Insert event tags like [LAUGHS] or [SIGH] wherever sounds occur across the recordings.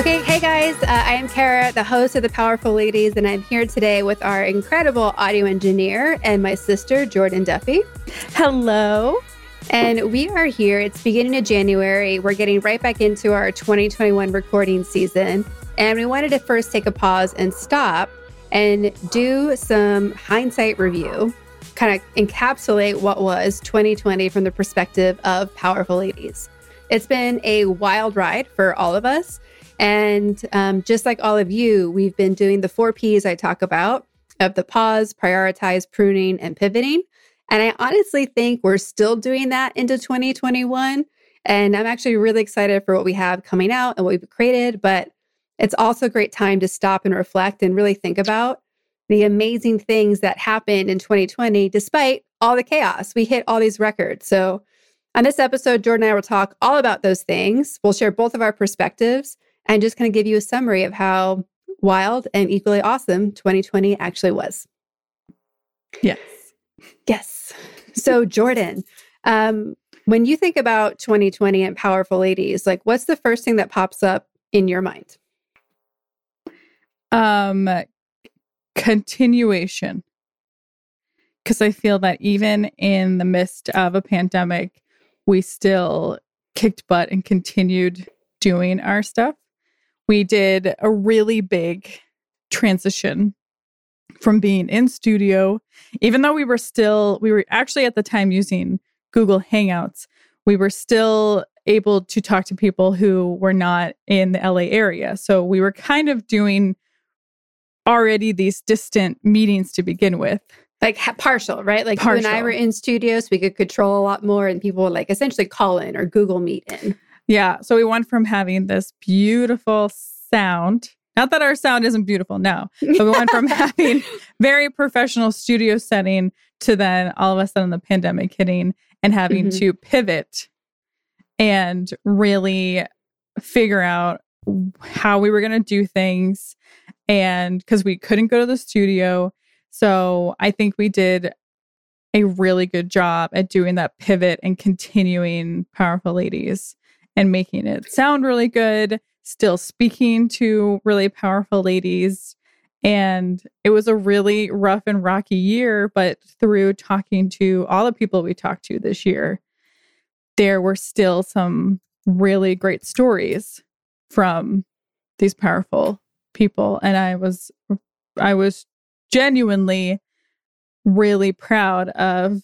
Okay, hey guys, uh, I am Kara, the host of The Powerful Ladies, and I'm here today with our incredible audio engineer and my sister, Jordan Duffy. Hello. And we are here. It's beginning of January. We're getting right back into our 2021 recording season. And we wanted to first take a pause and stop and do some hindsight review, kind of encapsulate what was 2020 from the perspective of powerful ladies. It's been a wild ride for all of us. And um, just like all of you, we've been doing the four P's I talk about of the pause, prioritize, pruning, and pivoting. And I honestly think we're still doing that into 2021. And I'm actually really excited for what we have coming out and what we've created. But it's also a great time to stop and reflect and really think about the amazing things that happened in 2020, despite all the chaos. We hit all these records. So, on this episode, Jordan and I will talk all about those things. We'll share both of our perspectives and just kind of give you a summary of how wild and equally awesome 2020 actually was. Yes. Yes. So, Jordan, um, when you think about 2020 and powerful ladies, like what's the first thing that pops up in your mind? Um, continuation. Because I feel that even in the midst of a pandemic, we still kicked butt and continued doing our stuff we did a really big transition from being in studio, even though we were still, we were actually at the time using Google Hangouts, we were still able to talk to people who were not in the LA area. So we were kind of doing already these distant meetings to begin with. Like ha- partial, right? Like partial. you and I were in studios, so we could control a lot more, and people would like essentially call in or Google Meet in. Yeah. So we went from having this beautiful sound. Not that our sound isn't beautiful, no. But we went from [LAUGHS] having very professional studio setting to then all of a sudden the pandemic hitting and having mm-hmm. to pivot and really figure out how we were going to do things. And because we couldn't go to the studio. So I think we did a really good job at doing that pivot and continuing Powerful Ladies and making it sound really good, still speaking to really powerful ladies. And it was a really rough and rocky year, but through talking to all the people we talked to this year, there were still some really great stories from these powerful people. And I was, I was genuinely really proud of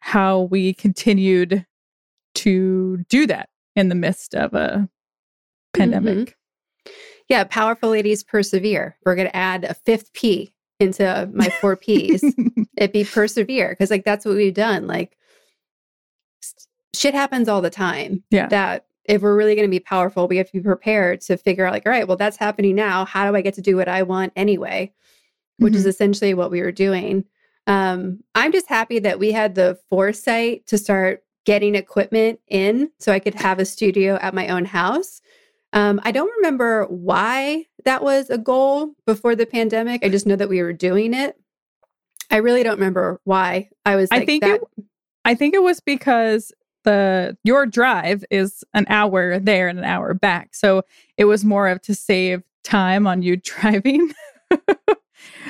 how we continued to do that in the midst of a pandemic. Mm-hmm. Yeah, powerful ladies persevere. We're going to add a fifth P into my four P's. [LAUGHS] It'd be persevere because, like, that's what we've done. Like, shit happens all the time. Yeah. That if we're really going to be powerful, we have to be prepared to figure out, like, all right, well, that's happening now. How do I get to do what I want anyway? Which mm-hmm. is essentially what we were doing. Um, I'm just happy that we had the foresight to start getting equipment in so I could have a studio at my own house. Um, I don't remember why that was a goal before the pandemic. I just know that we were doing it. I really don't remember why I was. Like, I think that- it, I think it was because the your drive is an hour there and an hour back, so it was more of to save time on you [LAUGHS] driving.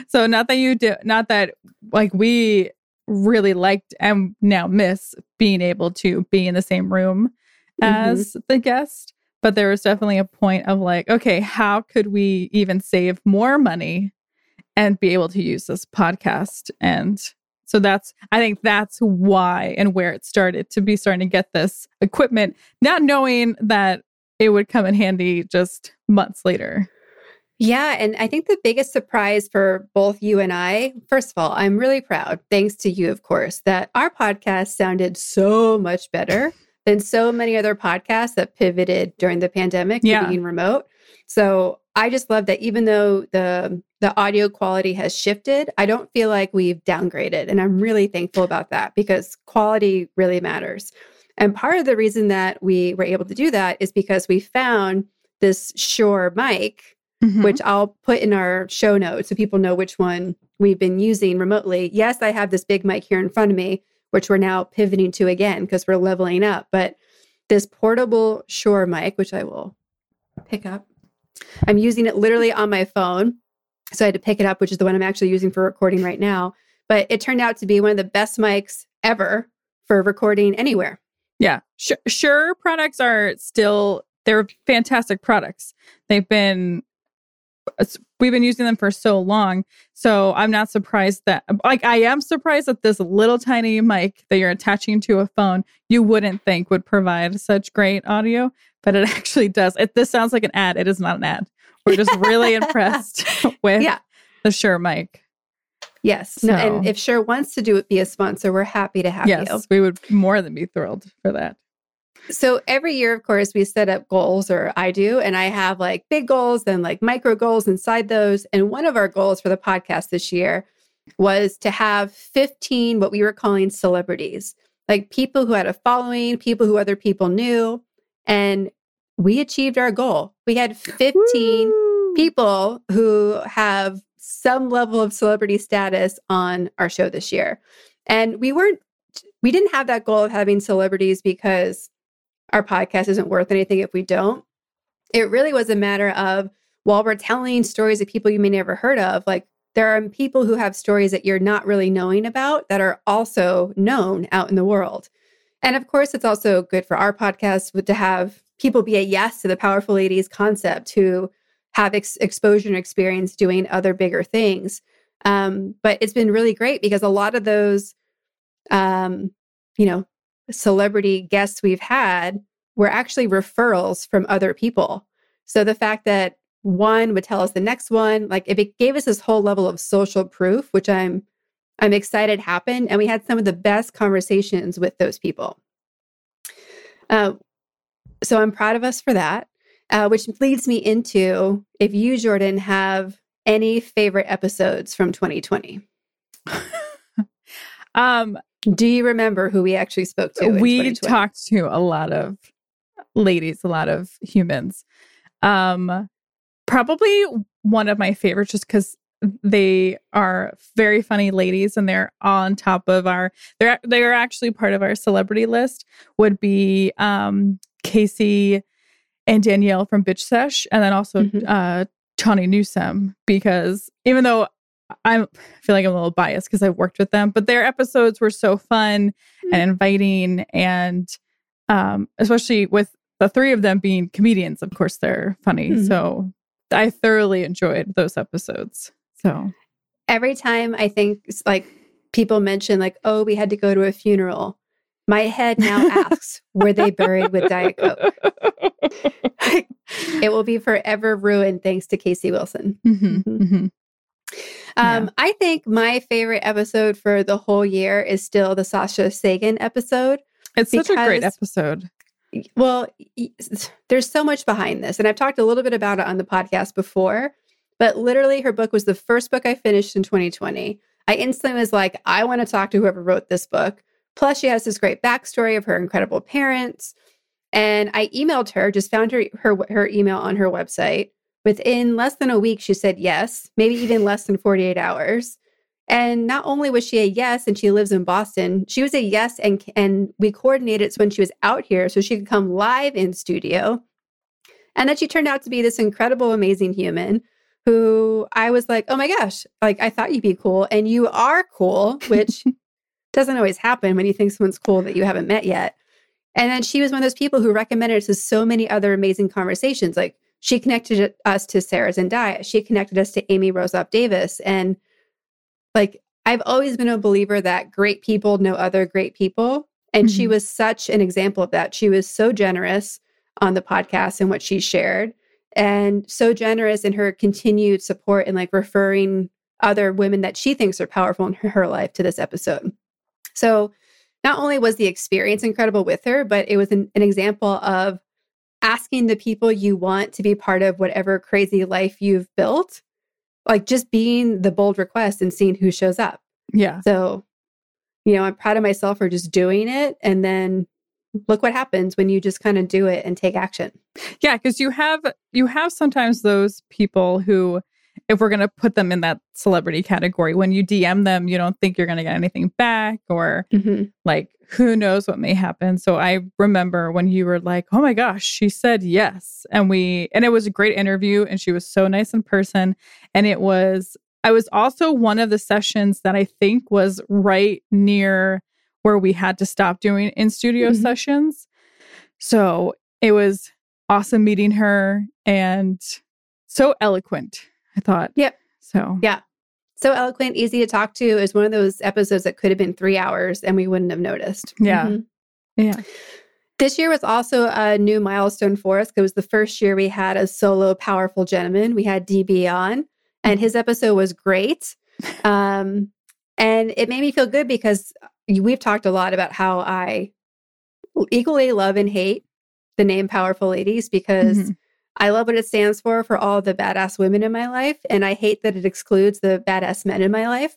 so not that you do, not that like we really liked and now miss being able to be in the same room mm-hmm. as the guest. But there was definitely a point of like, okay, how could we even save more money and be able to use this podcast? And so that's, I think that's why and where it started to be starting to get this equipment, not knowing that it would come in handy just months later. Yeah. And I think the biggest surprise for both you and I, first of all, I'm really proud, thanks to you, of course, that our podcast sounded so much better than so many other podcasts that pivoted during the pandemic yeah. to being remote. So I just love that even though the the audio quality has shifted, I don't feel like we've downgraded. And I'm really thankful about that because quality really matters. And part of the reason that we were able to do that is because we found this Shure mic mm-hmm. which I'll put in our show notes so people know which one we've been using remotely. Yes, I have this big mic here in front of me, which we're now pivoting to again because we're leveling up. But this portable Shure mic, which I will pick up. I'm using it literally on my phone. So I had to pick it up, which is the one I'm actually using for recording right now. But it turned out to be one of the best mics ever for recording anywhere. Yeah. Sure, Shure products are still, they're fantastic products. They've been, we've been using them for so long. So I'm not surprised that, like, I am surprised that this little tiny mic that you're attaching to a phone, you wouldn't think would provide such great audio, but it [LAUGHS] actually does. It, this sounds like an ad. It is not an ad. We're just really [LAUGHS] impressed [LAUGHS] with Yeah. the Shure mic. Yes. No, and if Shure wants to do it, be a sponsor, we're happy to have yes, you. Yes, we would more than be thrilled for that. So every year, of course, we set up goals, or I do, and I have like big goals and like micro goals inside those. And one of our goals for the podcast this year was to have 15 what we were calling celebrities, like people who had a following, people who other people knew. And we achieved our goal. We had 15 Woo! people who have some level of celebrity status on our show this year. And we weren't, we didn't have that goal of having celebrities because our podcast isn't worth anything if we don't. It really was a matter of while we're telling stories of people you may never heard of, like there are people who have stories that you're not really knowing about that are also known out in the world. And of course, it's also good for our podcast to have people be a yes to the powerful ladies concept who have ex- exposure and experience doing other bigger things. Um, but it's been really great because a lot of those, um, you know, celebrity guests we've had were actually referrals from other people. So the fact that one would tell us the next one, like if it gave us this whole level of social proof, which I'm I'm excited happened, and we had some of the best conversations with those people. Uh, so I'm proud of us for that. Uh, which leads me into if you, Jordan, have any favorite episodes from 2020. [LAUGHS] Um, Do you remember who we actually spoke to? we talked to a lot of ladies, a lot of humans. Um, probably one of my favorites, just because they are very funny ladies and they're on top of our. They're they're actually part of our celebrity list. Would be um, Casey and Danielle from Bitch Sesh, and then also Mhm. uh, Tawny Newsome because even though I'm, I feel like I'm a little biased because I've worked with them, but their episodes were so fun and inviting, and um, especially with the three of them being comedians, of course they're funny. Mhm. So I thoroughly enjoyed those episodes. So every time I think like people mention like, oh, we had to go to a funeral, my head now asks, were they buried with Diet Coke? [LAUGHS] [LAUGHS] it will be forever ruined thanks to Casey Wilson. Mhm, Mhm. Um, I think my favorite episode for the whole year is still the Sasha Sagan episode. It's such a great episode. Well, there's so much behind this, and I've talked a little bit about it on the podcast before. But literally, her book was the first book I finished in 2020. I instantly was like, I want to talk to whoever wrote this book. Plus, she has this great backstory of her incredible parents. And I emailed her, just found her her her email on her website. Within less than a week, she said yes, maybe even less than 48 hours. And not only was she a yes, and she lives in Boston, she was a yes, and and we coordinated so when she was out here, so she could come live in studio. And then she turned out to be this incredible, amazing human who I was like, oh my gosh, like I thought you'd be cool, and you are cool, which [LAUGHS] doesn't always happen when you think someone's cool that you haven't met yet. And then she was one of those people who recommended us to so many other amazing conversations. Like she connected us to Sarah Zendaya. She connected us to Amy Rosop Davis. And like I've always been a believer that great people know other great people. And she Mhm. was such an example of that. She was so generous on the podcast and what she shared, and so generous in her continued support and like referring other women that she thinks are powerful in her, her life to this episode. So not only was the experience incredible with her, but it was an, an example of asking the people you want to be part of whatever crazy life you've built, like just being the bold request and seeing who shows up. Yeah. So, you know, I'm proud of myself for just doing it. And then look what happens when you just kind of do it and take action. Yeah, because you have you have sometimes those people who if we're going to put them in that celebrity category. When you DM them, you don't think you're going to get anything back or Mm-hmm. like who knows what may happen. So I remember when you were like, "Oh my gosh, she said yes." And we and it was a great interview and she was so nice in person and it was I was also one of the sessions that I think was right near where we had to stop doing in studio Mhm. sessions. So it was awesome meeting her and so eloquent, I thought. Yep. So, Yeah. So eloquent, easy to talk to. Is one of those episodes that could have been three hours and we wouldn't have noticed. Yeah. Mhm. yeah. This year was also a new milestone for us. It was the first year we had a solo powerful gentleman. We had DB on, and his episode was great. [LAUGHS] Um, and it made me feel good because we've talked a lot about how I equally love and hate the name Powerful Ladies because Mhm. I love what it stands for for all the badass women in my life. And I hate that it excludes the badass men in my life.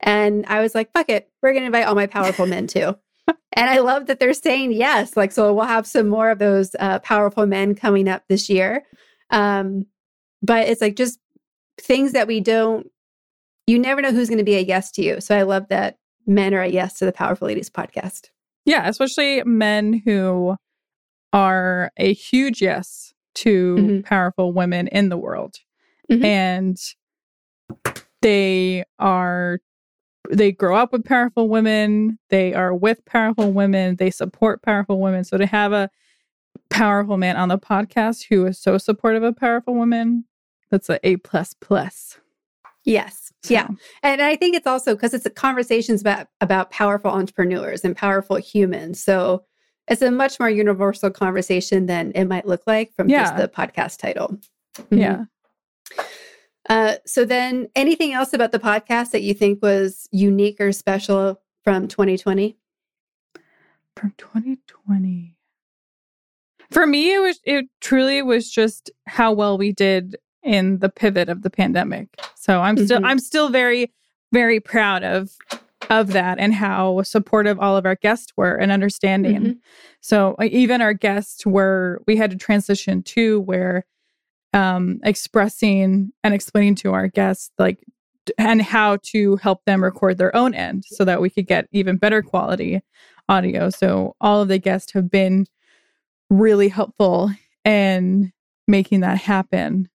And I was like, fuck it. We're going to invite all my powerful men too. [LAUGHS] And I love that they're saying yes. Like, so we'll have some more of those uh, powerful men coming up this year. Um, but it's like just things that we don't, you never know who's going to be a yes to you. So I love that men are a yes to the Powerful Ladies podcast. Yeah, especially men who are a huge yes to Mhm. powerful women in the world. Mhm. And they are they grow up with powerful women, they are with powerful women, they support powerful women. So to have a powerful man on the podcast who is so supportive of powerful women, that's a A plus plus. Yes. Yeah. And I think it's also because it's conversations about about powerful entrepreneurs and powerful humans. So it's a much more universal conversation than it might look like from just the podcast title. Mhm. Yeah. Uh, so then, anything else about the podcast that you think was unique or special from 2020? from 2020 for me it was it truly was just how well we did in the pivot of the pandemic so i'm still Mhm. i'm still very very proud of of that and how supportive all of our guests were and understanding Mhm. so even our guests were we had to transition to where um expressing and explaining to our guests like and how to help them record their own end so that we could get even better quality audio so all of the guests have been really helpful in making that happen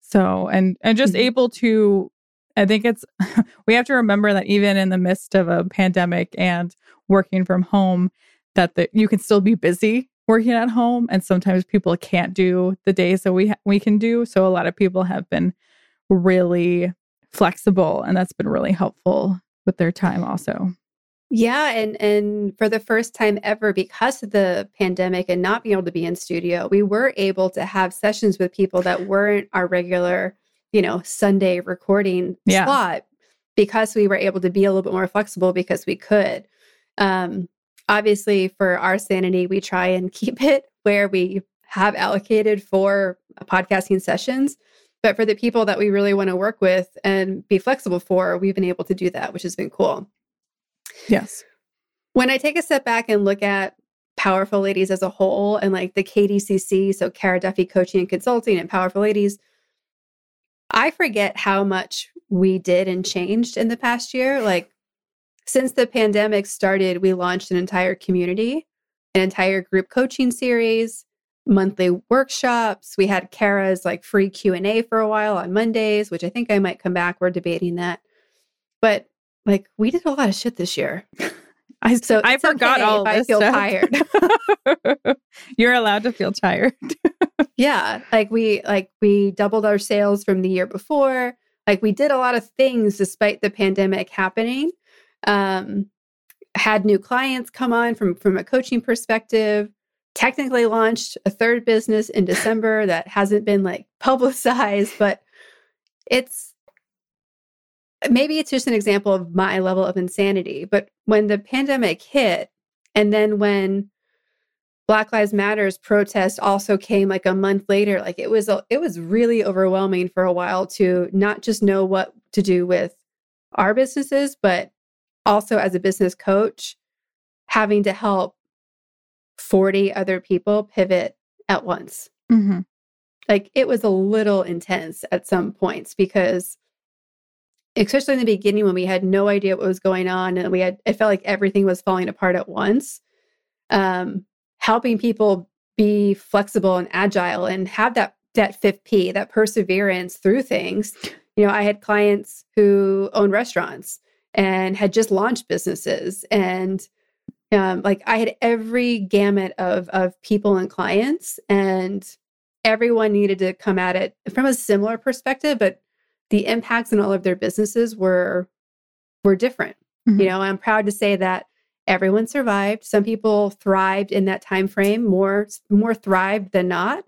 so and and just Mhm. able to i think it's [LAUGHS] we have to remember that even in the midst of a pandemic and working from home that the, you can still be busy working at home and sometimes people can't do the days that we ha- we can do. So a lot of people have been really flexible and that's been really helpful with their time also. Yeah, and and for the first time ever, because of the pandemic and not being able to be in studio, we were able to have sessions with people that weren't our regular, you know, Sunday recording Yeah. slot because we were able to be a little bit more flexible because we could. Um, obviously, for our sanity, we try and [LAUGHS] keep it where we have allocated for podcasting sessions. But for the people that we really want to work with and be flexible for, we've been able to do that, which has been cool. yes When I take a step back and look at Powerful Ladies as a whole and like the KDCC, so Kara Duffy Coaching and Consulting and Powerful Ladies, I forget how much we did and changed in the past year. Like since the pandemic started, we launched an entire community, an entire group coaching series, monthly workshops. We had Kara's like free Q&A for a while on Mondays, which I think I might come back. We're debating that. But like we did a lot of shit this year. [LAUGHS] i So i forgot okay all I feel stuff. tired. [LAUGHS] [LAUGHS] you're allowed to feel tired [LAUGHS] Yeah, like we like we doubled our sales from the year before. Like we did a lot of things despite the pandemic happening. Um had new clients come on from from a coaching perspective. Technically launched a third business in December that hasn't been like publicized, but it's maybe it's just an example of my level of insanity. But when the pandemic hit, and then when Black Lives Matters protest also came like a month later. Like it was, a, it was really overwhelming for a while to not just know what to do with our businesses, but also as a business coach, having to help 40 other people pivot at once. Mhm. like it was a little intense at some points because especially in the beginning when we had no idea what was going on and we had it felt like everything was falling apart at once um helping people be flexible and agile and have that that fifth p that perseverance through things. You know i had clients who own restaurants and had just launched businesses and um, like i had every gamut of of people and clients and everyone needed to come at it from a similar perspective but the impacts in all of their businesses were were different. Mm-hmm. You know, I'm proud to say that everyone survived. Some people thrived in that time frame more more thrived than not.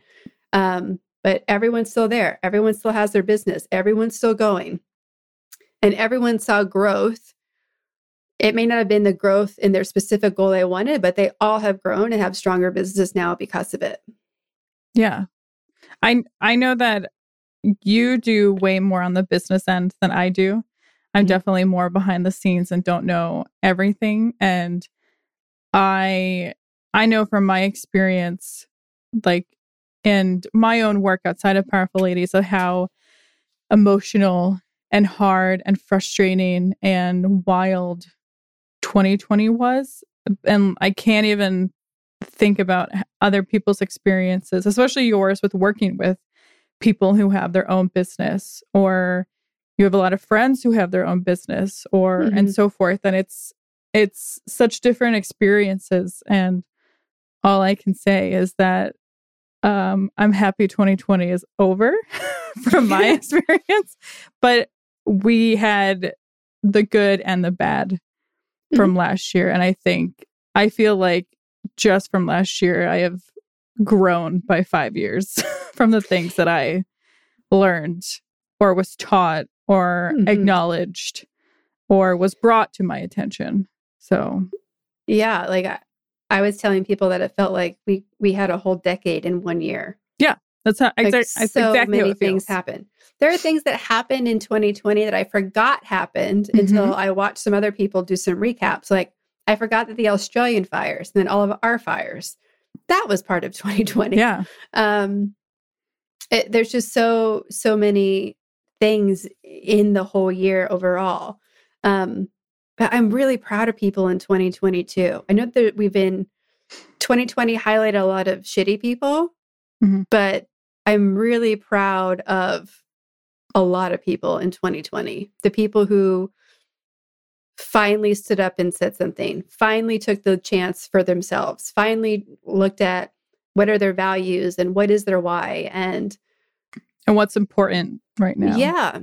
Um, but everyone's still there. Everyone still has their business. Everyone's still going. And everyone saw growth. It may not have been the growth in their specific goal they wanted, but they all have grown and have stronger businesses now because of it. Yeah. I I know that you do way more on the business end than I do. I'm mm-hmm. definitely more behind the scenes and don't know everything and I I know from my experience like and my own work outside of powerful ladies of how emotional and hard and frustrating and wild 2020 was and I can't even think about other people's experiences especially yours with working with people who have their own business or you have a lot of friends who have their own business or mm-hmm. and so forth and it's it's such different experiences and all i can say is that um i'm happy 2020 is over [LAUGHS] from my [LAUGHS] experience but we had the good and the bad from mm-hmm. last year and i think i feel like just from last year i have grown by 5 years [LAUGHS] from the things that I learned or was taught or mm-hmm. acknowledged or was brought to my attention. So, yeah, like I, I, was telling people that it felt like we we had a whole decade in one year. Yeah, that's how like so exactly many things happen. There are things that happened in 2020 that I forgot happened mm-hmm. until I watched some other people do some recaps. Like I forgot that the Australian fires and then all of our fires that was part of [LAUGHS] 2020. Yeah. Um, it, there's just so so many things in the whole year overall. Um, but I'm really proud of people in 2022. I know that we've been 2020 highlighted a lot of shitty people, mm-hmm. but I'm really proud of a lot of people in 2020. The people who finally stood up and said something, finally took the chance for themselves, finally looked at what are their values and what is their why and and what's important right now. Yeah.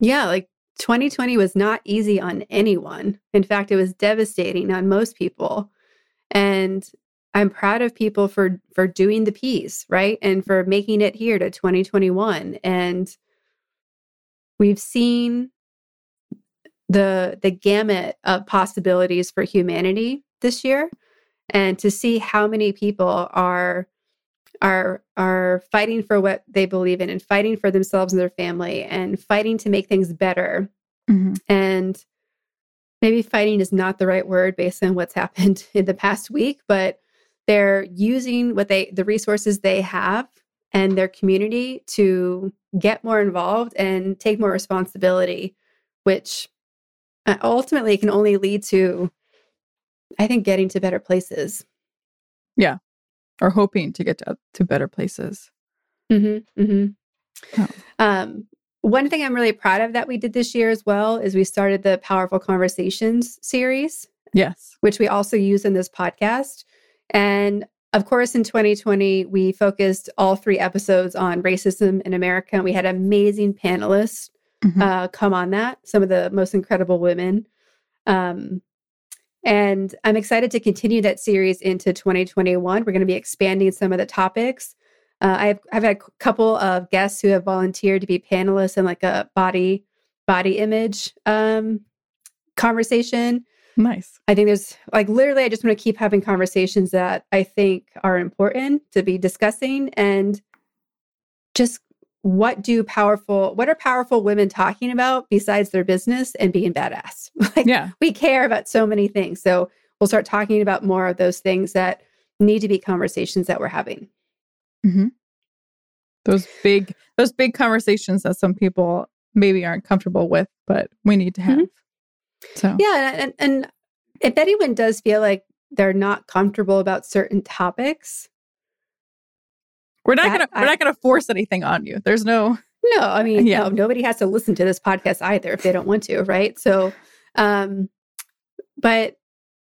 Yeah, like 2020 was not easy on anyone. In fact, it was devastating on most people. And I'm proud of people for for doing the piece, right? And for making it here to 2021 and we've seen the the gamut of possibilities for humanity this year and to see how many people are are are fighting for what they believe in and fighting for themselves and their family and fighting to make things better mm-hmm. and maybe fighting is not the right word based on what's [LAUGHS] happened in the past week but they're using what they the resources they have and their community to get more involved and take more responsibility which ultimately it can only lead to i think getting to better places. Yeah or hoping to get to, to better places. Mm-hmm, mm-hmm. Oh. Um, one thing i'm really proud of that we did this year as well is we started the powerful conversations series yes. which we also use in this podcast. And of course in 2020 we focused all three episodes on racism in america and we had amazing panelists mm-hmm. uh, come on that. Some of the most incredible women. Um, and I'm excited to continue that series into 2021. We're going to be expanding some of the topics. Uh, I've I've had a couple of guests who have volunteered to be panelists in like a body body image um, conversation. Nice. I think there's like literally, I just want to keep having conversations that I think are important to be discussing and just what do powerful what are powerful women talking about besides their business and being badass [LAUGHS] like yeah we care about so many things so we'll start talking about more of those things that need to be conversations that we're having mm-hmm. those big those big conversations that some people maybe aren't comfortable with, but we need to have. Mm-hmm. So yeah, and, and if anyone does feel like they're not comfortable about certain topics, we're not gonna I, we're not gonna force anything on you. There's no no. I mean, yeah. no, nobody has to listen to this podcast either if they don't want to, right? So, um, but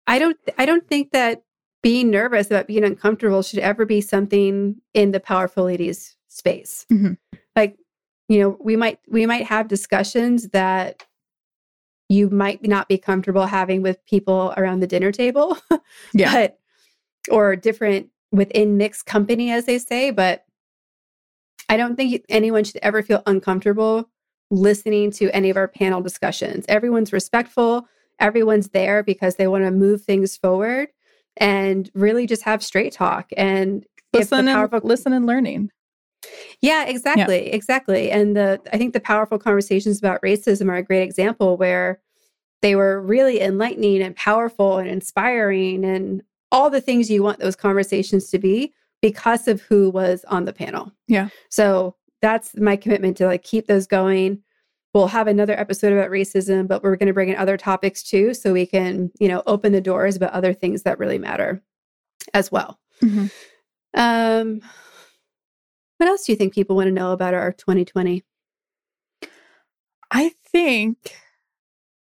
I don't I don't think that being nervous about being uncomfortable should ever be something in the powerful ladies space. Mm-hmm. Like, you know, we might we might have discussions that you might not be comfortable having with people around the dinner table. [LAUGHS] yeah. But or different within mixed company as they say, but I don't think anyone should ever feel uncomfortable listening to any of our panel discussions. Everyone's respectful, everyone's there because they want to move things forward and really just have straight talk and listen powerful- and listen and learning. Yeah, exactly. Yeah. Exactly. And the I think the powerful conversations about racism are a great example where they were really enlightening and powerful and inspiring and all the things you want those conversations to be because of who was on the panel. Yeah. So that's my commitment to like keep those going. We'll have another episode about racism, but we're going to bring in other topics too so we can, you know, open the doors about other things that really matter as well. Mm-hmm. Um what else do you think people want to know about our 2020? I think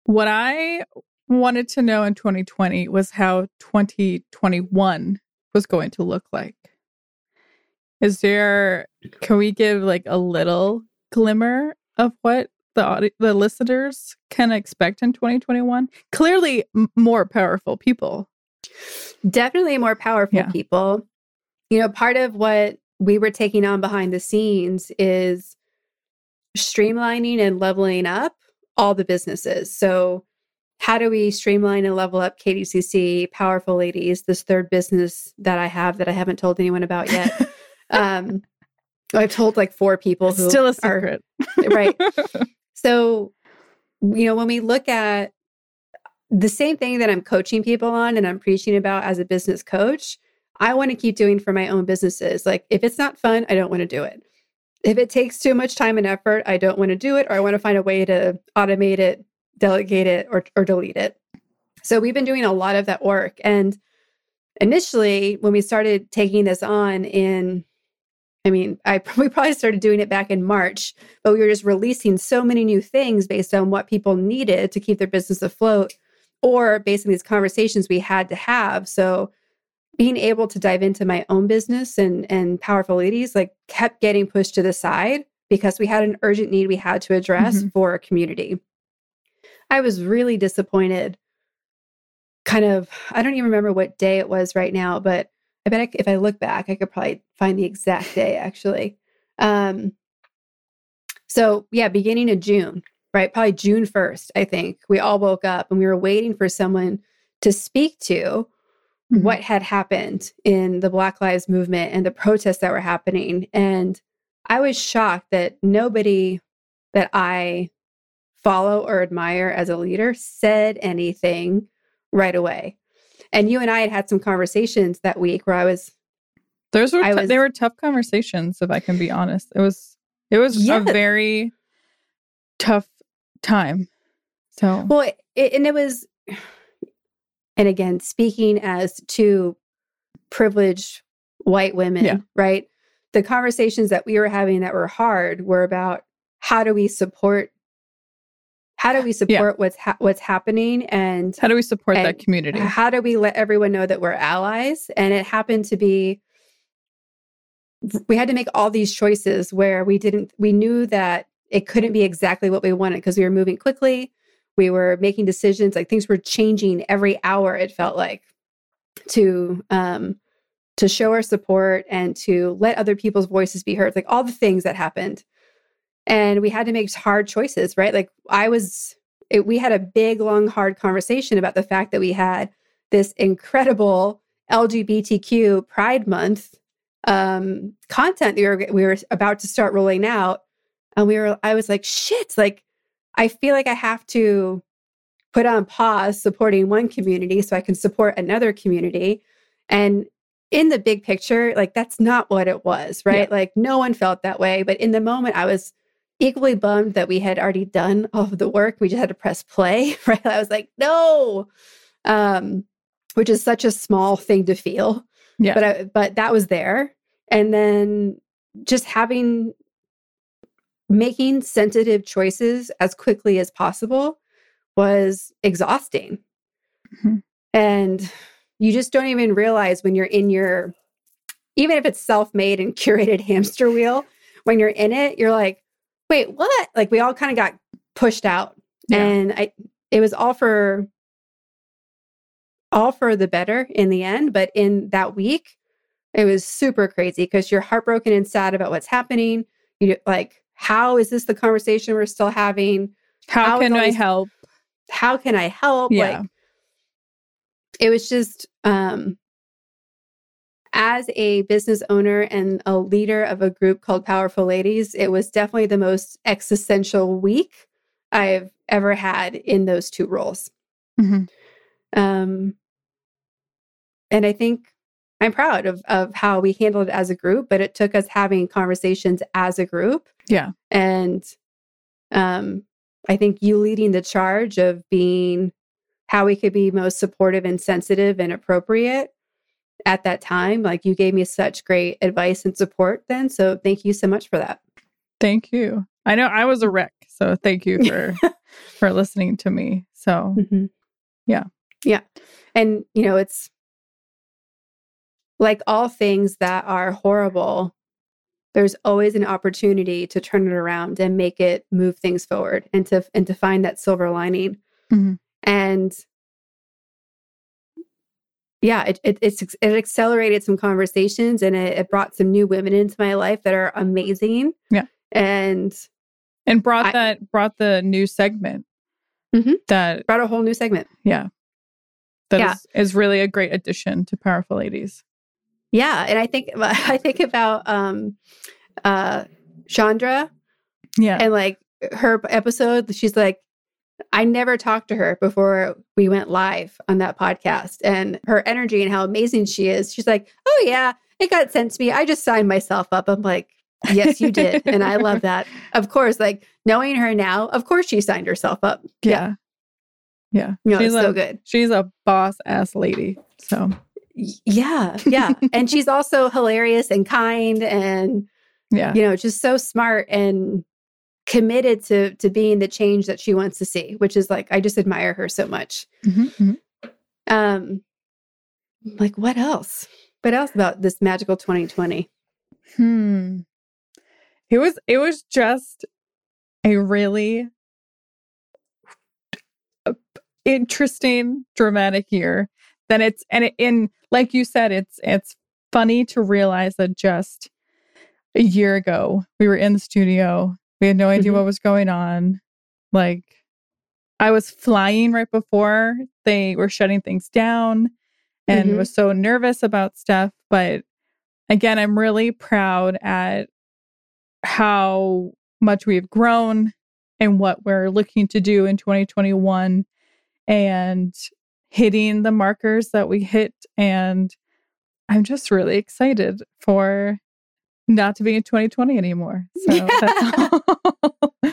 what I wanted to know in 2020 was how 2021 was going to look like. Is there, can we give like a little glimmer of what the audi- the listeners can expect in 2021? Clearly, m- more powerful people. Definitely more powerful yeah. people. You know, part of what we were taking on behind the scenes is streamlining and leveling up all the businesses. So, how do we streamline and level up KDCC, Powerful Ladies, this third business that I have that I haven't told anyone about yet? [LAUGHS] um, I've told like four people who still a secret, are, right? [LAUGHS] so, you know, when we look at the same thing that I'm coaching people on and I'm preaching about as a business coach, I want to keep doing for my own businesses. Like if it's not fun, I don't want to do it. If it takes too much time and effort, I don't want to do it or I want to find a way to automate it, delegate it or or delete it. So we've been doing a lot of that work and initially when we started taking this on in I mean, I [LAUGHS] we probably started doing it back in March, but we were just releasing so many new things based on what people needed to keep their business afloat or based on these conversations we had to have. So being able to dive into my own business and and powerful ladies like kept getting pushed to the side because we had an urgent need we had to address mm-hmm. for a community. I was really disappointed. Kind of, I don't even remember what day it was right now, but I bet I, if I look back, I could probably find the exact day actually. Um, so yeah, beginning of June, right? Probably June 1st, I think. We all woke up and we were waiting for someone to speak to mm-hmm. what had happened in the Black Lives Movement and the protests that were happening. And I was shocked that nobody that I follow or admire as a leader said anything right away. And you and I had had some conversations that week where I was. Those were, t- was, they were tough conversations, if I can be honest. It was, it was yeah. a very tough time. So, well, it, and it was, and again, speaking as two privileged white women, yeah. right? The conversations that we were having that were hard were about how do we support how do we support yeah. what's ha- what's happening and how do we support that community? how do we let everyone know that we're allies? And it happened to be we had to make all these choices where we didn't we knew that it couldn't be exactly what we wanted because we were moving quickly. We were making decisions like things were changing every hour it felt like to um to show our support and to let other people's voices be heard like all the things that happened and we had to make hard choices right like i was it, we had a big long hard conversation about the fact that we had this incredible lgbtq pride month um content we were we were about to start rolling out and we were i was like shit like I feel like I have to put on pause supporting one community so I can support another community. And in the big picture, like that's not what it was, right? Yeah. Like no one felt that way. But in the moment, I was equally bummed that we had already done [LAUGHS] all of the work. We just had to press play, [LAUGHS] right? I was like, no, um, which is such a small thing to feel. Yeah. But I, but that was there, and then just having making sensitive choices as quickly as possible was exhausting. Mm-hmm. And you just don't even realize when you're in your, even if it's self made and [LAUGHS] curated hamster wheel, when you're in it, you're like, wait, what? Like we all kind of got pushed out. Yeah. And I, it was all for, all for the better in the end. But in that week, it was super crazy because you're heartbroken and sad about what's happening. You like, how is this the conversation we're still having? How, how can I help? How can I help? Yeah. Like, it was just um, as a business owner and a leader of a group called Powerful Ladies, it was definitely the most existential week I've ever had in those two roles. Mm-hmm. Um, and I think I'm proud of of how we handled it as a group, but it took us having conversations as a group. Yeah. And um, I think you leading the charge of being how we could be most supportive and sensitive and appropriate at that time. Like you gave me such great advice and support then. So thank you so much for that. Thank you. I know I was a wreck. So thank you for [LAUGHS] for listening to me. So mm-hmm. yeah. Yeah. And you know, it's like all things that are horrible, there's always an opportunity to turn it around and make it move things forward and to and to find that silver lining. Mm-hmm. And yeah, it, it, it's it accelerated some conversations and it, it, brought some new women into my life that are amazing. Yeah, and and brought I, that brought the new segment mm-hmm. that brought a whole new segment. Yeah, that yeah. Is, is really a great addition to Powerful Ladies. Yeah, and I think [LAUGHS] I think about um, uh, Chandra. Yeah, and like her episode, she's like, I never talked to her before we went live on that podcast and her energy and how amazing she is. She's like, Oh, yeah, it got sent to me. I just signed myself up. I'm like, Yes, you did. and I love that. [LAUGHS] Of course, like knowing her now, of course she signed herself up. Yeah. Yeah. yeah. she's so good. She's a boss ass lady. So, yeah. Yeah. and she's also hilarious and kind and, [LAUGHS] yeah, you know, just so smart and committed to to being the change that she wants to see, which is like I just admire her so much. Mm-hmm, mm-hmm. Um, like what else? What else about this magical 2020? Hmm. It was it was just a really interesting dramatic year. Then it's and it, in like you said, it's it's funny to realize that just a year ago we were in the studio we had no idea mm-hmm. what was going on. Like, I was flying right before they were shutting things down and mm-hmm. was so nervous about stuff. But again, I'm really proud at how much we've grown and what we're looking to do in 2021 and hitting the markers that we hit. And I'm just really excited for not to be in 2020 anymore. [LAUGHS] So [LAUGHS]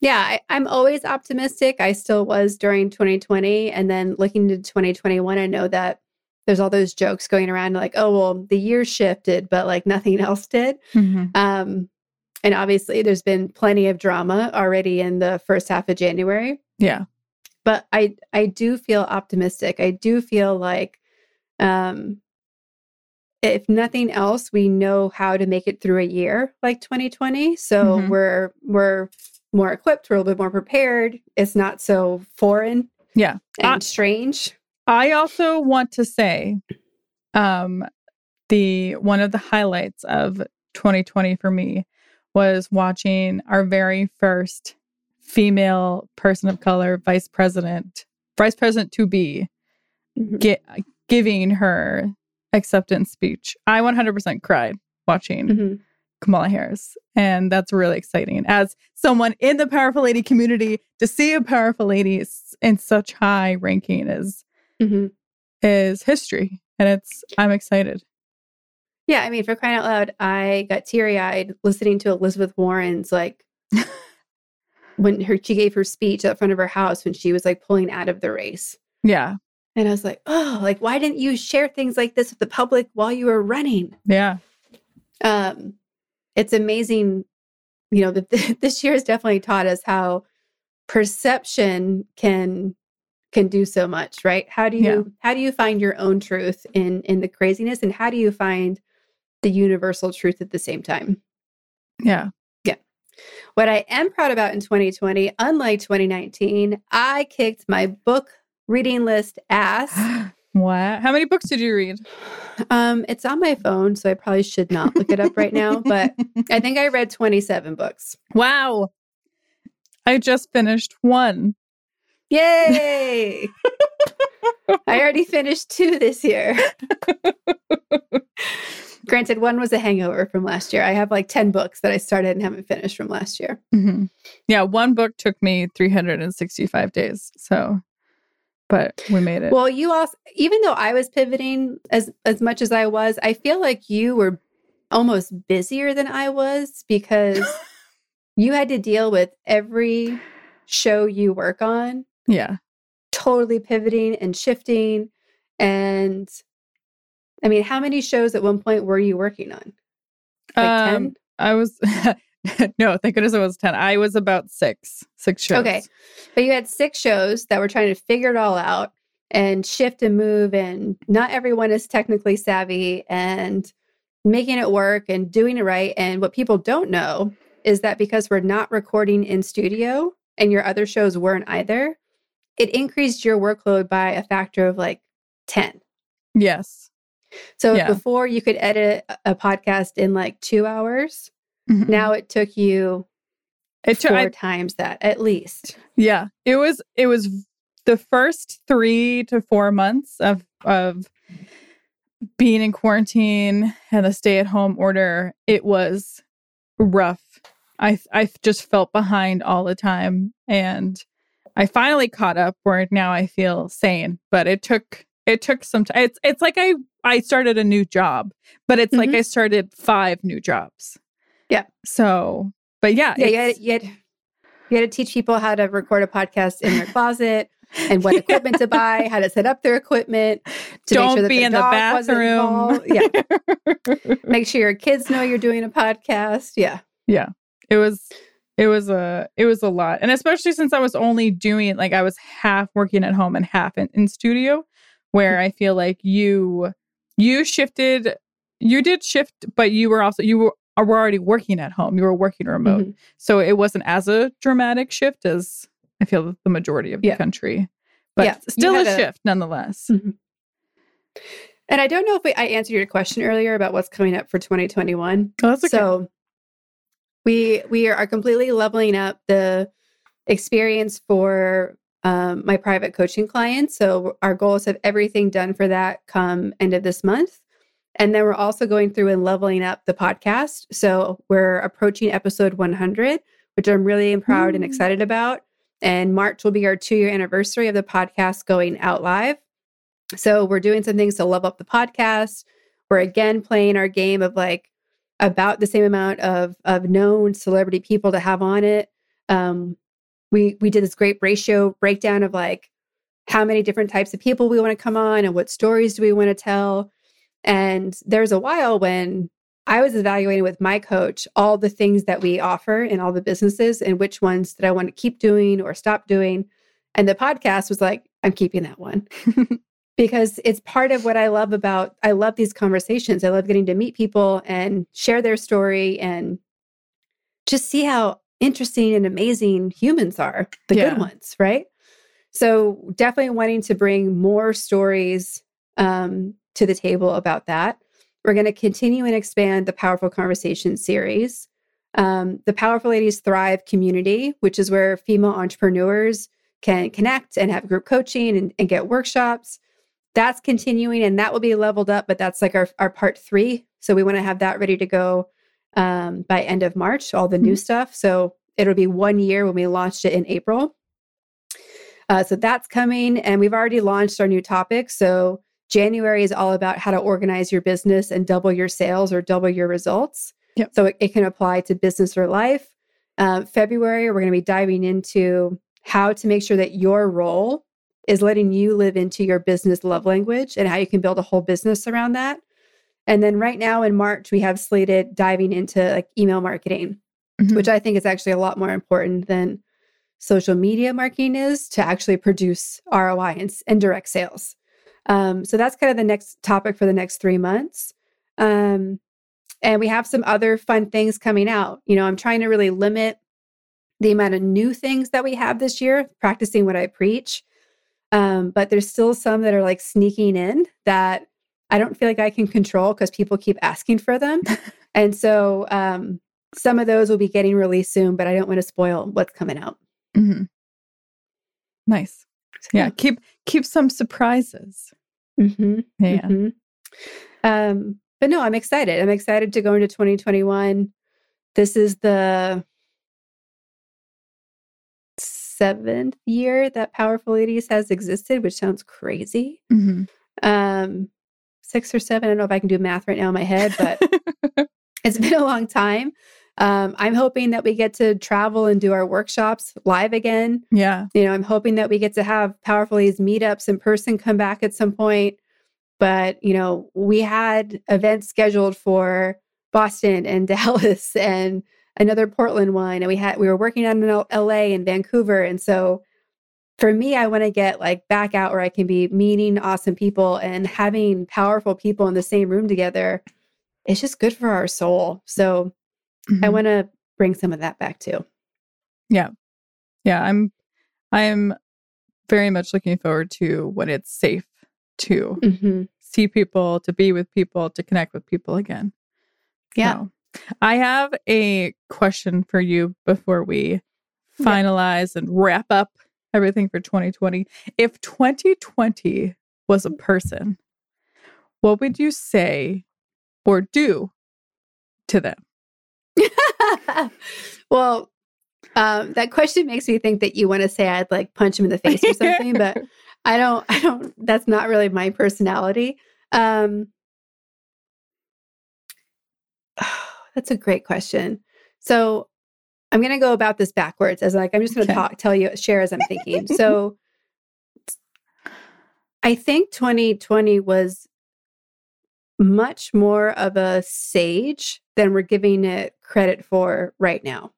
yeah, I, am always optimistic. I still was during 2020. And then looking to 2021, I know that there's all those jokes going around like, oh, well, the year shifted, but like nothing [LAUGHS] else did. Mm-hmm. Um, and obviously, there's been plenty of drama already in the first half of January. Yeah. But I, I do feel optimistic. I do feel like um, if nothing else, we know how to make it through a year like 2020. So mm-hmm. we're we're more equipped, we're a little bit more prepared. It's not so foreign. Yeah. And I, strange. I also want to say um the one of the highlights of 2020 for me was watching our very first female person of color vice president, vice president to be mm-hmm. get, giving her acceptance speech. I 100% cried watching mm-hmm. Kamala Harris. And that's really exciting. As someone in the powerful lady community, to see a powerful lady in such high ranking is mm-hmm. is history. and it's I'm excited. Yeah, I mean, for crying out loud, I got teary eyed listening to Elizabeth Warren's like [LAUGHS] when her she gave her speech at front of her house when she was like pulling out of the race. Yeah. And I was like, oh, like why didn't you share things like this with the public while you were running? Yeah. Um, it's amazing, you know, that [LAUGHS] this year has definitely taught us how perception can can do so much, right? How do you Yeah. how do you find your own truth in in the craziness and how do you find the universal truth at the same time? Yeah yeah. What I am proud about in 2020, unlike 2019, I kicked my book reading list ass. [GASPS] what? How many books did you read? Um, it's on my phone, so I probably should not look it up right now, but [LAUGHS] I think I read 27 books. wow. I just finished one. Yay! [LAUGHS] I already finished two this year. [LAUGHS] Granted, one was a hangover from last year. I have like 10 books that I started and haven't finished from last year. Mhm. Yeah, one book took me 365 days. So, but we made it. Well, you also, even though I was pivoting as as much as I was, I feel like you were almost busier than I was because [LAUGHS] you had to deal with every show you work on, yeah. totally pivoting and shifting. And I mean, how many shows at one point were you working on? Like Um, 10? I was, [LAUGHS] [LAUGHS] no, thank goodness it was 10. I was about six, six shows. Okay. But you had six shows that were trying to figure it all out and shift and move. And not everyone is technically savvy and making it work and doing it right. And what people don't know is that because we're not recording in studio and your other shows weren't either, it increased your workload by a factor of like 10. Yes. So Yeah. before you could edit a- a podcast in like two hours, Mhm. now it took you it took, four I, times that at least. yeah, it was, it was the first three to four months of, of being in quarantine and the stay at home order. It was rough. I, I just felt behind all the time. And I finally caught up where now I feel sane, but it took, it took some time. It's, it's like I, I started a new job, but it's like Mhm. I started five new jobs. Yeah. So, but yeah, Yeah, you had, you, had, you had to teach people how to record a podcast in their [LAUGHS] closet and what equipment to buy, how to set up their equipment. To Don't make sure that be their in the bathroom. Yeah, [LAUGHS] make sure your kids know you're doing a podcast. Yeah, yeah. It was it was a it was a lot. And especially since I was only doing like I was half working at home and half in, in studio where mm-hmm. I feel like you you shifted you did shift but you were also you were, were already working at home. You were working remote. Mhm. So it wasn't as a dramatic shift as I feel the majority of the Yeah. country. But Yeah, still a a- shift nonetheless. And I don't know if we, I answered your question earlier about what's coming up for 2021. Oh, okay. So we we are completely leveling up the experience for um, my private coaching clients. So our goal is to have everything done for that come end of this month. And then we're also going through and leveling up the podcast. So we're approaching episode 100, which I'm really proud and excited about. And March will be our two year anniversary of the podcast going out live. So we're doing some things to level up the podcast. We're again playing our game of like about the same amount of of known celebrity people to have on it. Um, we we did this great ratio breakdown of like how many different types of people we want to come on and what stories do we want to tell. And there's a while when I was evaluating with my coach all the things that we offer in all the businesses and which ones that I want to keep doing or stop doing. And the podcast was like, I'm keeping that one [LAUGHS] because it's part of what I love about I love these conversations. I love getting to meet people and share their story and just see how interesting and amazing humans are, the Yeah. good ones, right? So definitely wanting to bring more stories um, to the table about that. We're going to continue and expand the Powerful Conversation series. Um, the Powerful Ladies Thrive community, which is where female entrepreneurs can connect and have group coaching and, and get workshops. That's continuing and that will be leveled up, but that's like our, our part three. So we want to have that ready to go um, by end of March, all the new stuff. So it'll be one year when we launched it in April. Uh, so that's coming, and we've already launched our new topic. So January is all about how to organize your business and double your sales or double your results. Yep. So it, it can apply to business or life. Uh, February, we're going to be diving into how to make sure that your role is letting you live into your business love language and how you can build a whole business around that. And then right now in March, we have slated diving into like email marketing, Mhm. which I think is actually a lot more important than social media marketing is to actually produce ROI and, and direct sales. Um, so that's kind of the next topic for the next three months. Um, and we have some other fun things coming out. You know, I'm trying to really limit the amount of new things that we have this year, practicing what I preach. Um, but there's still some that are like sneaking in that I don't feel like I can control because people keep asking for them. [LAUGHS] and so um, some of those will be getting released soon, but I don't want to spoil what's coming out. Mhm. Nice. Yeah. Keep keep some surprises. Hmm Yeah. Mhm. Um, but no, I'm excited. I'm excited to go into 2021. This is the seventh year that Powerful Ladies has existed, which sounds crazy. Mhm. Um, six or seven. I don't know if I can do math right now in my head, but [LAUGHS] it's been a long time. Um, I'm hoping that we get to travel and do our workshops live again. yeah. You know, I'm hoping that we get to have Powerful Ladies meetups in person come back at some point. But, you know, we had events scheduled for Boston and [LAUGHS] Dallas and another Portland one. And we had, we were working on an L- LA and Vancouver. And so for me, I want to get like back out where I can be meeting awesome people and having powerful people in the same room together. It's just good for our soul. So I Mhm. want to bring some of that back too. yeah Yeah, i'm i'm very much looking forward to when it's safe to hmm see people to be with people to connect with people again Yeah. So, i have a question for you before we Yeah. finalize and wrap up everything for 2020 if 2020 was a person what would you say or do to them [LAUGHS] well, um, that question makes me think that you want to say I'd like punch him in the face or something, but [LAUGHS] I don't. I don't. That's not really my personality. Um, [SIGHS] that's a great question. So I'm going to go about this backwards as like I'm just going to Okay. talk, tell you, share as I'm thinking. so [LAUGHS] I think 2020 was much more of a sage than we're giving it credit for right now.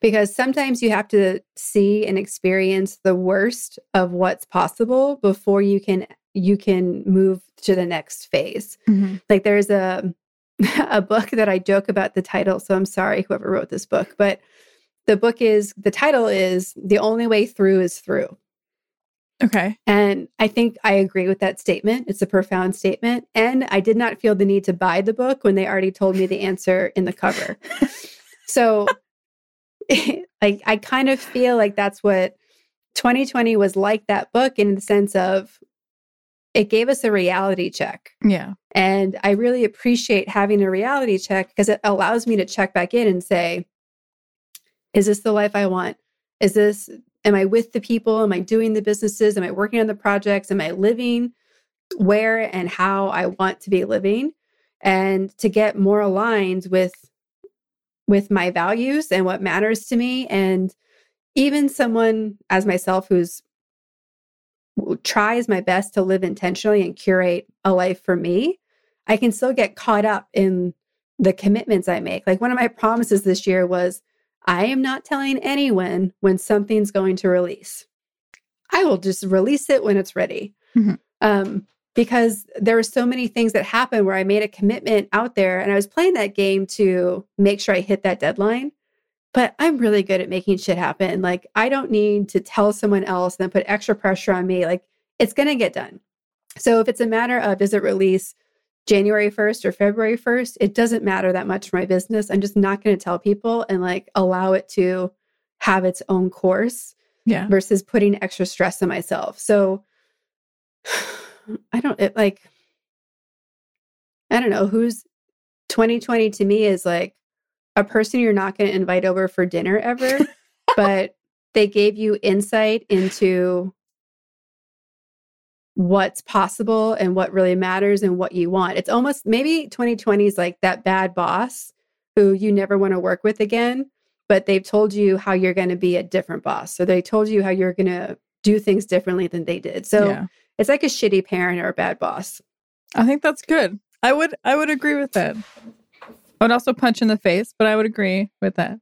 Because sometimes you have to see and experience the worst of what's possible before you can you can move to the next phase. Mhm. Like there's a [LAUGHS] a book that I joke about the title, so I'm sorry whoever wrote this book, but the book is the title is The Only Way Through is Through. Okay And I think I agree with that statement. It's a profound statement. And I did not feel the need to buy the book when they already told me the answer in the cover. [LAUGHS] so [LAUGHS] like I kind of feel like that's what 2020 was like that book in the sense of it gave us a reality check. yeah And I really appreciate having a reality check because it allows me to check back in and say, is this the life I want? Is this, am I with the people? Am I doing the businesses? Am I working on the projects? Am I living where and how I want to be living? And to get more aligned with with my values and what matters to me and even someone as myself who's tries my best to live intentionally and curate a life for me, I can still get caught up in the commitments I make. Like one of my promises this year was I am not telling anyone when something's going to release. I will just release it when it's ready. Mhm. Um, because there were so many things that happened where I made a commitment out there and I was playing that game to make sure I hit that deadline. But I'm really good at making shit happen. Like, I don't need to tell someone else and then put extra pressure on me. Like, it's going to get done. So, if it's a matter of does it release January 1st or February 1st, it doesn't matter that much for my business. I'm just not going to tell people and like allow it to have its own course yeah versus putting extra stress on myself. So [SIGHS] I don't it, like I don't know who's 2020 to me is like a person you're not going to invite over for dinner ever, [LAUGHS] but they gave you insight into what's possible and what really matters and what you want. It's almost maybe 2020 is like that bad boss who you never want to work with again, but they've told you how you're going to be a different boss. So they told you how you're going to do things differently than they did. So Yeah. it's like a shitty parent or a bad boss. I think that's good. I would I would agree with that. I would also punch in the face, but I would agree with that.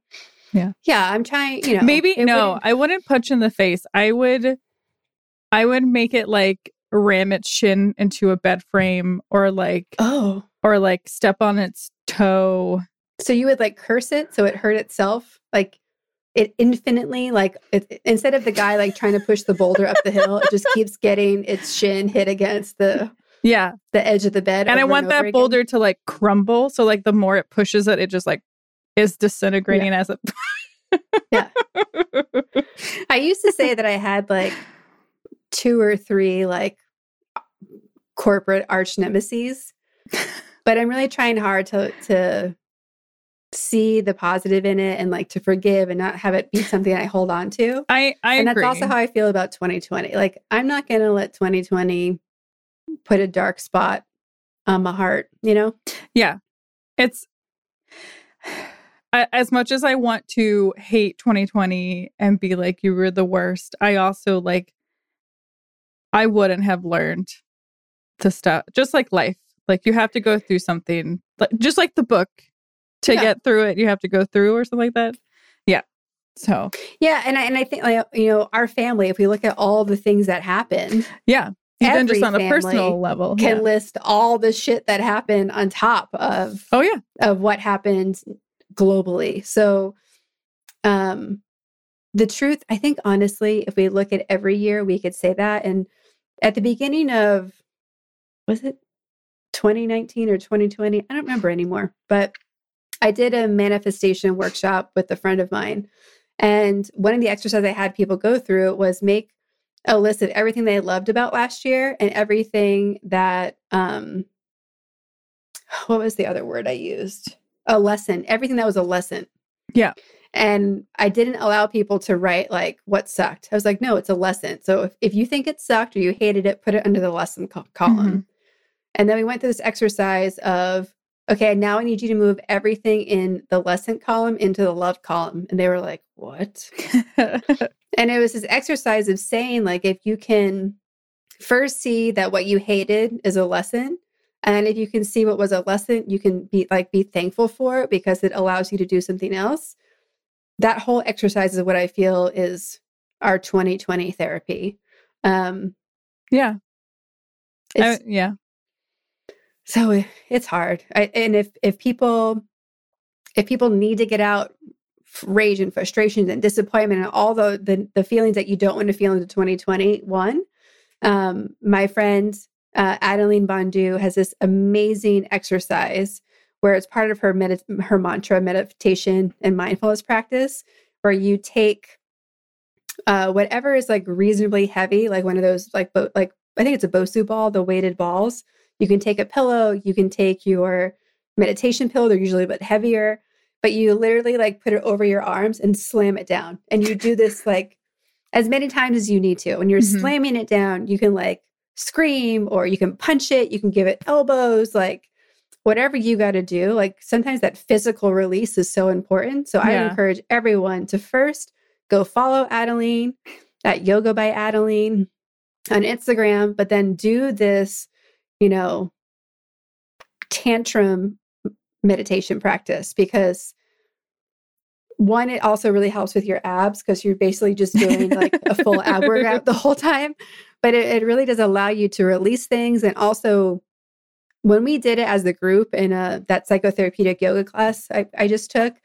Yeah, Yeah, I'm trying, you know. Maybe no, wouldn't- I wouldn't punch in the face. I would I would make it like ram its shin into a bed frame or like Oh. or like step on its toe. So you would like curse it so it hurt itself? Like it infinitely like it, instead of the guy like trying to push the boulder up the hill, it just keeps getting its shin hit against the Yeah. the edge of the bed. And I want over that again. boulder to like crumble. So like the more it pushes it, it just like is disintegrating as it [LAUGHS] Yeah. I used to say that I had like two or three like corporate arch nemesis, but I'm really trying hard to to see the positive in it and like to forgive and not have it be something I hold on to. I I and agree. that's also how I feel about 2020. Like I'm not to let 2020 put a dark spot on my heart, you know? Yeah. It's as much as I want to hate 2020 and be like, you were the worst, I also like, I wouldn't have learned to stop, just like life. Like, you have to go through something, like, just like the book to Yeah. get through it, you have to go through or something like that. Yeah. So, Yeah, and I, and I think like you know, our family if we look at all the things that happened, yeah. Even just on a personal level. can yeah. list all the shit that happened on top of Oh, yeah. of what happened globally. So um the truth, I think honestly, if we look at every year, we could say that. And at the beginning of was it 2019 or 2020? I don't remember anymore. But I did a manifestation workshop with a friend of mine. And one of the exercises I had people go through was make a list of everything they loved about last year and everything that um what was the other word I used? A lesson, everything that was a lesson. Yeah. And I didn't allow people to write like what sucked. I was like, no, it's a lesson. So if, if you think it sucked or you hated it, put it under the lesson co- column. Mm-hmm. And then we went through this exercise of, okay, now I need you to move everything in the lesson column into the love column. And they were like, what? [LAUGHS] And it was this exercise of saying, like, if you can first see that what you hated is a lesson, and if you can see what was a lesson, you can be like be thankful for it because it allows you to do something else. That whole exercise is what I feel is our 2020 therapy. Um, yeah. I- yeah. so it's hard. I, and if if people if people need to get out rage and frustrations and disappointment and all the the, the feelings that you don't want to feel into 2021, um, my friend uh, Adeline Bondu has this amazing exercise where it's part of her medit- her mantra meditation and mindfulness practice where you take uh, whatever is like reasonably heavy, like one of those like bo- like I think it's a Bosu ball, the weighted balls. You can take a pillow, you can take your meditation pillow, they're usually a bit heavier, but you literally like put it over your arms and slam it down. And you do this like as many times as you need to. When you're Mhm. slamming it down, you can like scream or you can punch it, you can give it elbows, like whatever you got to do. Like sometimes that physical release is so important. So I encourage everyone to first go follow Adeline at Yoga by Adeline on Instagram, but then do this, you know, tantrum meditation practice because one, it also really helps with your abs because you're basically just doing like a full ab workout [LAUGHS] the whole time. But it, it really does allow you to release things. And also, when we did it as the group in a, that psychotherapeutic yoga class I, I just took,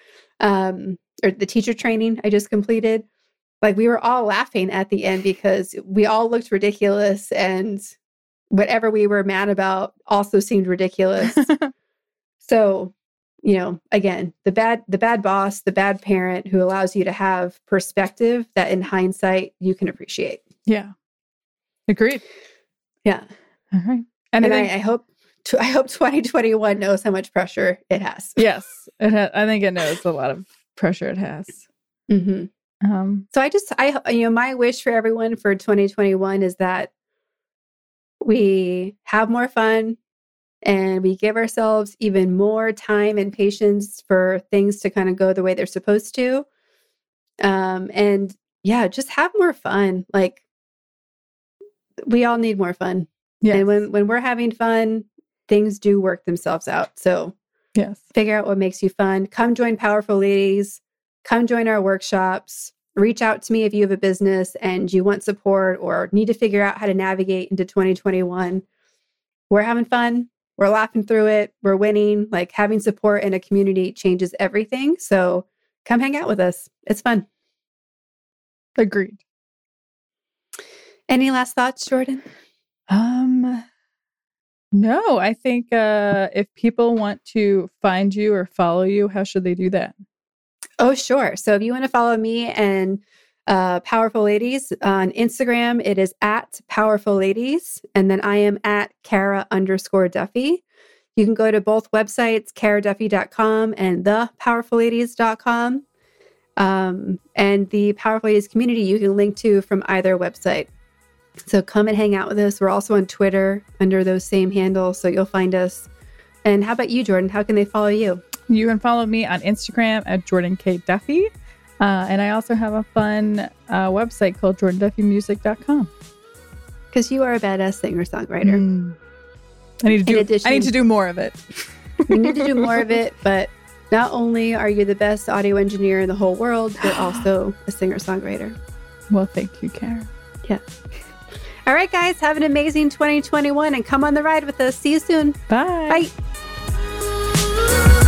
um, or the teacher training I just completed, like we were all laughing at the end because we all looked ridiculous and whatever we were mad about also seemed ridiculous. [LAUGHS] so, you know, again, the bad the bad boss, the bad parent who allows you to have perspective that in hindsight you can appreciate. yeah. Agreed. Yeah. All right. And Anything? I, I hope I hope 2021 knows how much pressure it has. yes. It ha- I think it knows a lot of pressure it has. hmm Um, So I just I you know my wish for everyone for 2021 is that we have more fun, and we give ourselves even more time and patience for things to kind of go the way they're supposed to. Um, and yeah, just have more fun. Like we all need more fun. Yes. And when when we're having fun, things do work themselves out. So yes. figure out what makes you fun. Come join Powerful Ladies. Come join our workshops. Reach out to me if you have a business and you want support or need to figure out how to navigate into 2021. We're having fun. We're laughing through it. We're winning. Like having support in a community changes everything. So come hang out with us. It's fun. Agreed. Any last thoughts, Jordan? Um no, I think uh if people want to find you or follow you, how should they do that? Oh, sure. So if you want to follow me and uh, Powerful Ladies on Instagram, it is at Powerful Ladies. And then I am at Kara underscore Duffy. You can go to both websites, karaduffy.com and thepowerfulladies.com. Um, and the Powerful Ladies community you can link to from either website. So come and hang out with us. We're also on Twitter under those same handles, so you'll find us. And how about you, Jordan? How can they follow you? You can follow me on Instagram at Jordan K. Duffy. Uh, and I also have a fun uh, website called jordanduffymusic.com. Because you are a badass singer songwriter. Mm. I need to do. addition- I need to do more of it. you need to do more of it, but not only are you the best audio engineer in the whole world, you're [GASPS] also a singer songwriter. Well, thank you, Karen. Yeah. All right, guys, have an amazing 2021 and come on the ride with us. See you soon. Bye. Bye.